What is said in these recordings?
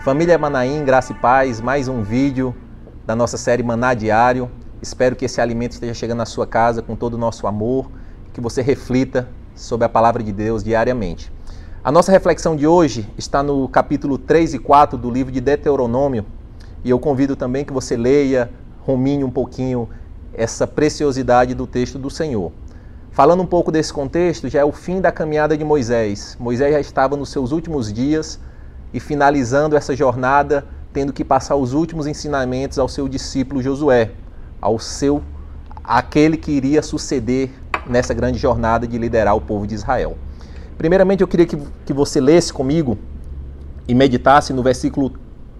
Família Manaim, graça e paz, mais um vídeo da nossa série Maná Diário. Espero que esse alimento esteja chegando na sua casa com todo o nosso amor, que você reflita sobre a palavra de Deus diariamente. A nossa reflexão de hoje está no capítulo 3 e 4 do livro de Deuteronômio, e eu convido também que você leia, rumine um pouquinho essa preciosidade do texto do Senhor. Falando um pouco desse contexto, já é o fim da caminhada de Moisés. Moisés já estava nos seus últimos dias e finalizando essa jornada, tendo que passar os últimos ensinamentos ao seu discípulo Josué, ao seu aquele que iria suceder nessa grande jornada de liderar o povo de Israel. Primeiramente, eu queria que, que você lesse comigo e meditasse no versículo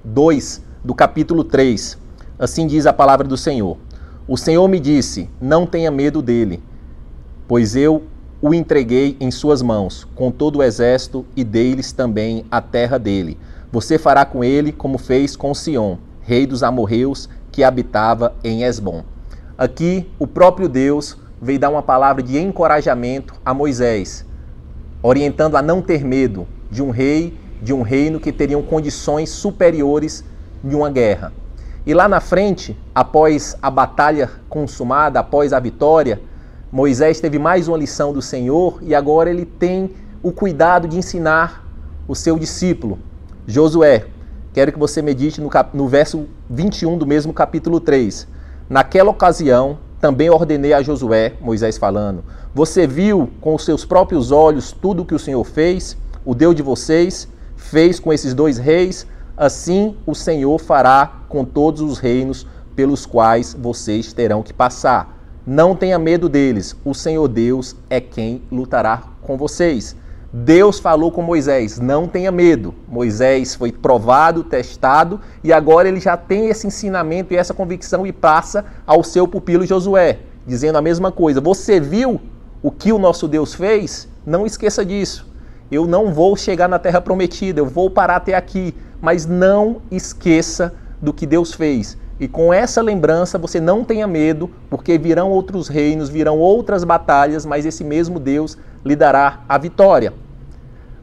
2 do capítulo 3. Assim diz a palavra do Senhor: O Senhor me disse: Não tenha medo dele, pois eu o entreguei em suas mãos, com todo o exército, e dei-lhes também a terra dele. Você fará com ele como fez com Sião, rei dos amorreus, que habitava em Esbom. Aqui, o próprio Deus veio dar uma palavra de encorajamento a Moisés, orientando a não ter medo de um rei, de um reino que teriam condições superiores de uma guerra. E lá na frente, após a batalha consumada, após a vitória, Moisés teve mais uma lição do Senhor e agora ele tem o cuidado de ensinar o seu discípulo, Josué. Quero que você medite no, cap... no verso 21 do mesmo capítulo 3. Naquela ocasião, também ordenei a Josué, Moisés falando: Você viu com os seus próprios olhos tudo o que o Senhor fez, o Deus de vocês, fez com esses dois reis, assim o Senhor fará com todos os reinos pelos quais vocês terão que passar. Não tenha medo deles, o Senhor Deus é quem lutará com vocês. Deus falou com Moisés: não tenha medo. Moisés foi provado, testado e agora ele já tem esse ensinamento e essa convicção e passa ao seu pupilo Josué, dizendo a mesma coisa. Você viu o que o nosso Deus fez? Não esqueça disso. Eu não vou chegar na terra prometida, eu vou parar até aqui, mas não esqueça do que Deus fez. E com essa lembrança você não tenha medo, porque virão outros reinos, virão outras batalhas, mas esse mesmo Deus lhe dará a vitória.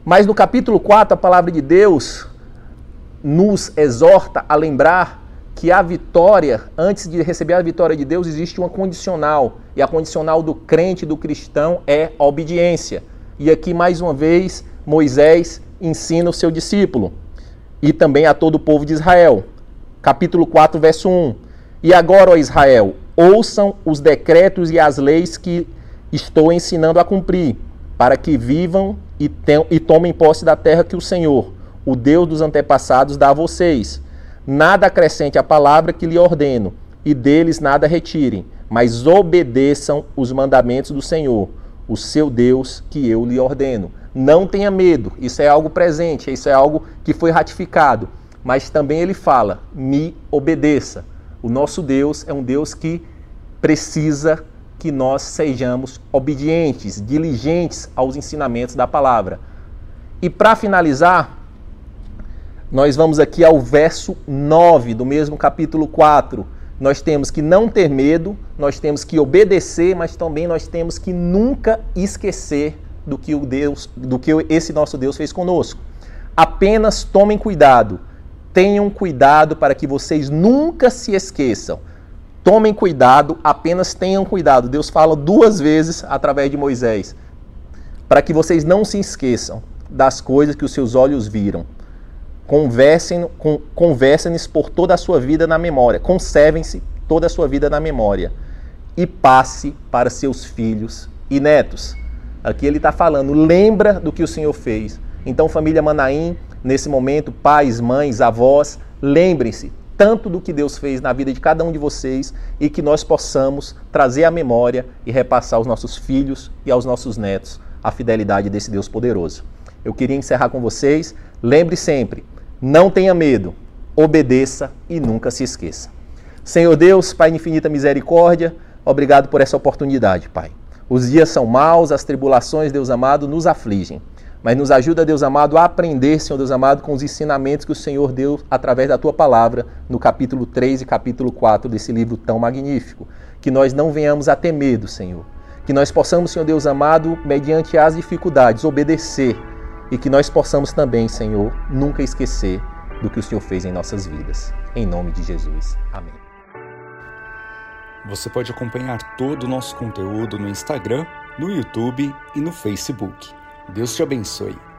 Mas no capítulo 4, a palavra de Deus nos exorta a lembrar que a vitória, antes de receber a vitória de Deus, existe uma condicional. E a condicional do crente, do cristão, é a obediência. E aqui, mais uma vez, Moisés ensina o seu discípulo e também a todo o povo de Israel capítulo 4, verso 1. E agora, ó Israel, ouçam os decretos e as leis que estou ensinando a cumprir, para que vivam e, tem, e tomem posse da terra que o Senhor, o Deus dos antepassados, dá a vocês. Nada acrescente à palavra que lhe ordeno, e deles nada retirem, mas obedeçam os mandamentos do Senhor, o seu Deus, que eu lhe ordeno. Não tenha medo, isso é algo presente, isso é algo que foi ratificado mas também ele fala: me obedeça. O nosso Deus é um Deus que precisa que nós sejamos obedientes, diligentes aos ensinamentos da palavra. E para finalizar, nós vamos aqui ao verso 9 do mesmo capítulo 4. Nós temos que não ter medo, nós temos que obedecer, mas também nós temos que nunca esquecer do que o Deus, do que esse nosso Deus fez conosco. Apenas tomem cuidado tenham cuidado para que vocês nunca se esqueçam. Tomem cuidado, apenas tenham cuidado. Deus fala duas vezes através de Moisés, para que vocês não se esqueçam das coisas que os seus olhos viram. Conversem, com, conversem por toda a sua vida na memória. Conservem-se toda a sua vida na memória. E passe para seus filhos e netos. Aqui ele está falando, lembra do que o Senhor fez. Então, família Manaim, nesse momento, pais, mães, avós, lembrem-se tanto do que Deus fez na vida de cada um de vocês e que nós possamos trazer à memória e repassar aos nossos filhos e aos nossos netos a fidelidade desse Deus poderoso. Eu queria encerrar com vocês. Lembre sempre, não tenha medo, obedeça e nunca se esqueça. Senhor Deus, Pai de infinita misericórdia, obrigado por essa oportunidade, Pai. Os dias são maus, as tribulações, Deus amado, nos afligem. Mas nos ajuda, Deus amado, a aprender, Senhor Deus amado, com os ensinamentos que o Senhor deu através da tua palavra no capítulo 3 e capítulo 4 desse livro tão magnífico. Que nós não venhamos a ter medo, Senhor. Que nós possamos, Senhor Deus amado, mediante as dificuldades, obedecer. E que nós possamos também, Senhor, nunca esquecer do que o Senhor fez em nossas vidas. Em nome de Jesus. Amém. Você pode acompanhar todo o nosso conteúdo no Instagram, no YouTube e no Facebook. Deus te abençoe.